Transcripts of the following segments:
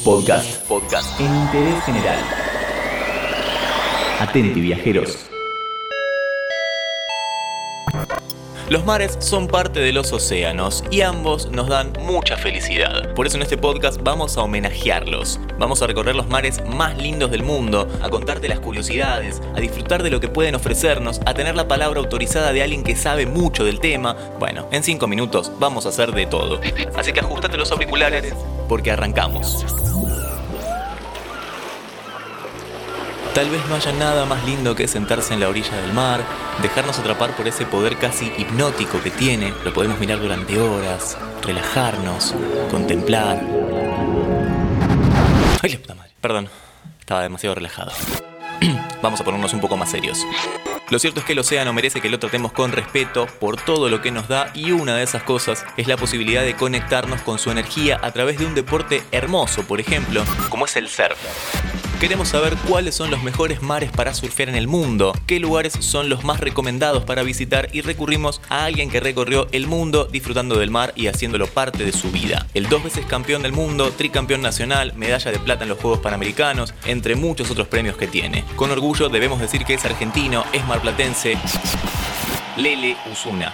Podcast. Podcast. En interés general. Atenti, viajeros. Los mares son parte de los océanos y ambos nos dan mucha felicidad. Por eso en este podcast vamos a homenajearlos. Vamos a recorrer los mares más lindos del mundo, a contarte las curiosidades, a disfrutar de lo que pueden ofrecernos, a tener la palabra autorizada de alguien que sabe mucho del tema. Bueno, en 5 minutos vamos a hacer de todo. Así que ajustate los auriculares porque arrancamos. Tal vez no haya nada más lindo que sentarse en la orilla del mar, dejarnos atrapar por ese poder casi hipnótico que tiene. Lo podemos mirar durante horas, relajarnos, contemplar. Ay, la puta madre. Perdón, estaba demasiado relajado. Vamos a ponernos un poco más serios. Lo cierto es que el océano merece que lo tratemos con respeto por todo lo que nos da y una de esas cosas es la posibilidad de conectarnos con su energía a través de un deporte hermoso, por ejemplo, como es el surf. Queremos saber cuáles son los mejores mares para surfear en el mundo, qué lugares son los más recomendados para visitar y recurrimos a alguien que recorrió el mundo disfrutando del mar y haciéndolo parte de su vida. El dos veces campeón del mundo, tricampeón nacional, medalla de plata en los Juegos Panamericanos, entre muchos otros premios que tiene. Con orgullo debemos decir que es argentino, es marplatense. Lele Usuna.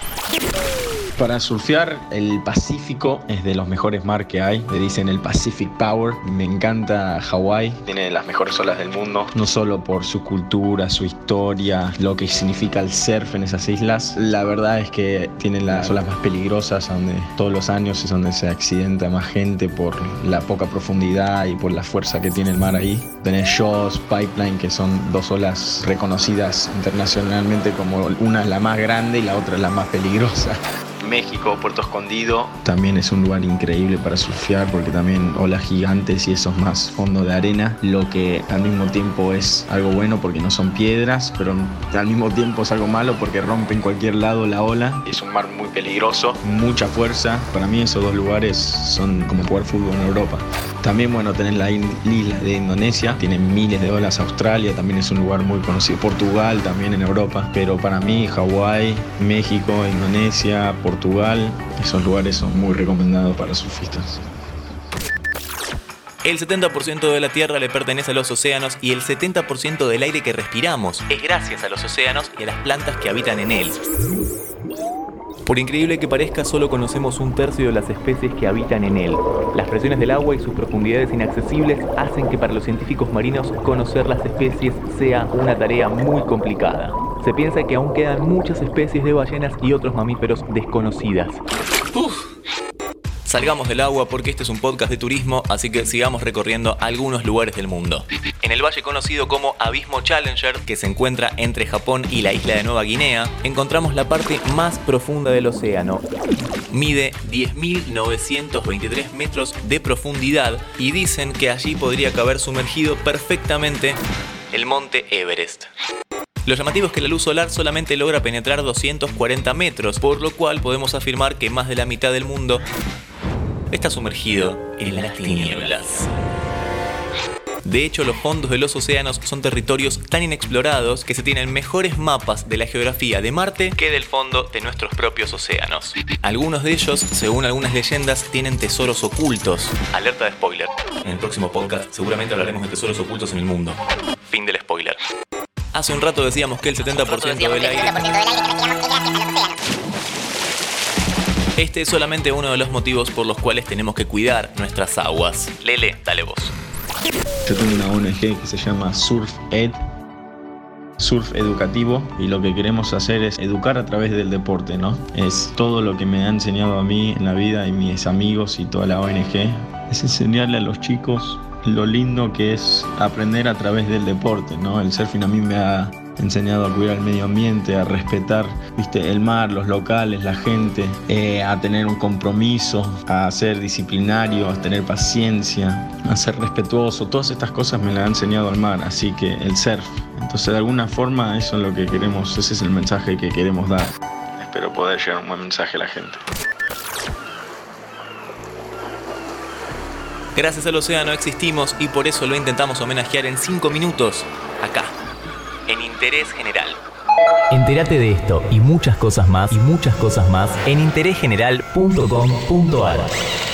Para surfear, el Pacífico es de los mejores mar que hay. Le dicen el Pacific Power. Me encanta Hawái. Tiene las mejores olas del mundo. No solo por su cultura, su historia, lo que significa el surf en esas islas. La verdad es que tiene las olas más peligrosas, donde todos los años es donde se accidenta más gente por la poca profundidad y por la fuerza que tiene el mar ahí. Tenés Shaws, Pipeline, que son dos olas reconocidas internacionalmente como una es la más grande y la otra es la más peligrosa. México, Puerto Escondido. También es un lugar increíble para surfear porque también olas gigantes y eso es más fondo de arena, lo que al mismo tiempo es algo bueno porque no son piedras, pero al mismo tiempo es algo malo porque rompe en cualquier lado la ola. Es un mar muy peligroso, mucha fuerza. Para mí esos dos lugares son como jugar fútbol en Europa. También, bueno, tenés la isla de Indonesia, tiene miles de olas. Australia también es un lugar muy conocido. Portugal también en Europa. Pero para mí, Hawái, México, Indonesia, Portugal, esos lugares son muy recomendados para surfistas. El 70% de la Tierra le pertenece a los océanos y el 70% del aire que respiramos es gracias a los océanos y a las plantas que habitan en él. Por increíble que parezca, solo conocemos un tercio de las especies que habitan en él. Las presiones del agua y sus profundidades inaccesibles hacen que para los científicos marinos conocer las especies sea una tarea muy complicada. Se piensa que aún quedan muchas especies de ballenas y otros mamíferos desconocidas. Salgamos del agua porque este es un podcast de turismo, así que sigamos recorriendo algunos lugares del mundo. En el valle conocido como Abismo Challenger, que se encuentra entre Japón y la isla de Nueva Guinea, encontramos la parte más profunda del océano. Mide 10.923 metros de profundidad y dicen que allí podría caber sumergido perfectamente el monte Everest. Lo llamativo es que la luz solar solamente logra penetrar 240 metros, por lo cual podemos afirmar que más de la mitad del mundo está sumergido en las tinieblas. De hecho, los fondos de los océanos son territorios tan inexplorados que se tienen mejores mapas de la geografía de Marte que del fondo de nuestros propios océanos. Algunos de ellos, según algunas leyendas, tienen tesoros ocultos. Alerta de spoiler. En el próximo podcast seguramente hablaremos de tesoros ocultos en el mundo. Fin del spoiler. Hace un rato decíamos que el 70% del aire... Este es solamente uno de los motivos por los cuales tenemos que cuidar nuestras aguas. Lele, dale vos. Yo tengo una ONG que se llama Surf Ed, surf educativo, y lo que queremos hacer es educar a través del deporte, ¿no? Es todo lo que me ha enseñado a mí en la vida y mis amigos y toda la ONG, es enseñarle a los chicos lo lindo que es aprender a través del deporte, ¿no? El surfing a mí me ha enseñado a cuidar el medio ambiente, a respetar ¿viste? el mar, los locales, la gente, eh, a tener un compromiso, a ser disciplinario, a tener paciencia, a ser respetuoso. Todas estas cosas me las ha enseñado el mar, así que el surf. Entonces de alguna forma eso es lo que queremos, ese es el mensaje que queremos dar. Espero poder llevar un buen mensaje a la gente. Gracias al océano existimos y por eso lo intentamos homenajear en 5 minutos, acá, Interés General. Entérate de esto y muchas cosas más y muchas cosas más en interésgeneral.com.ar.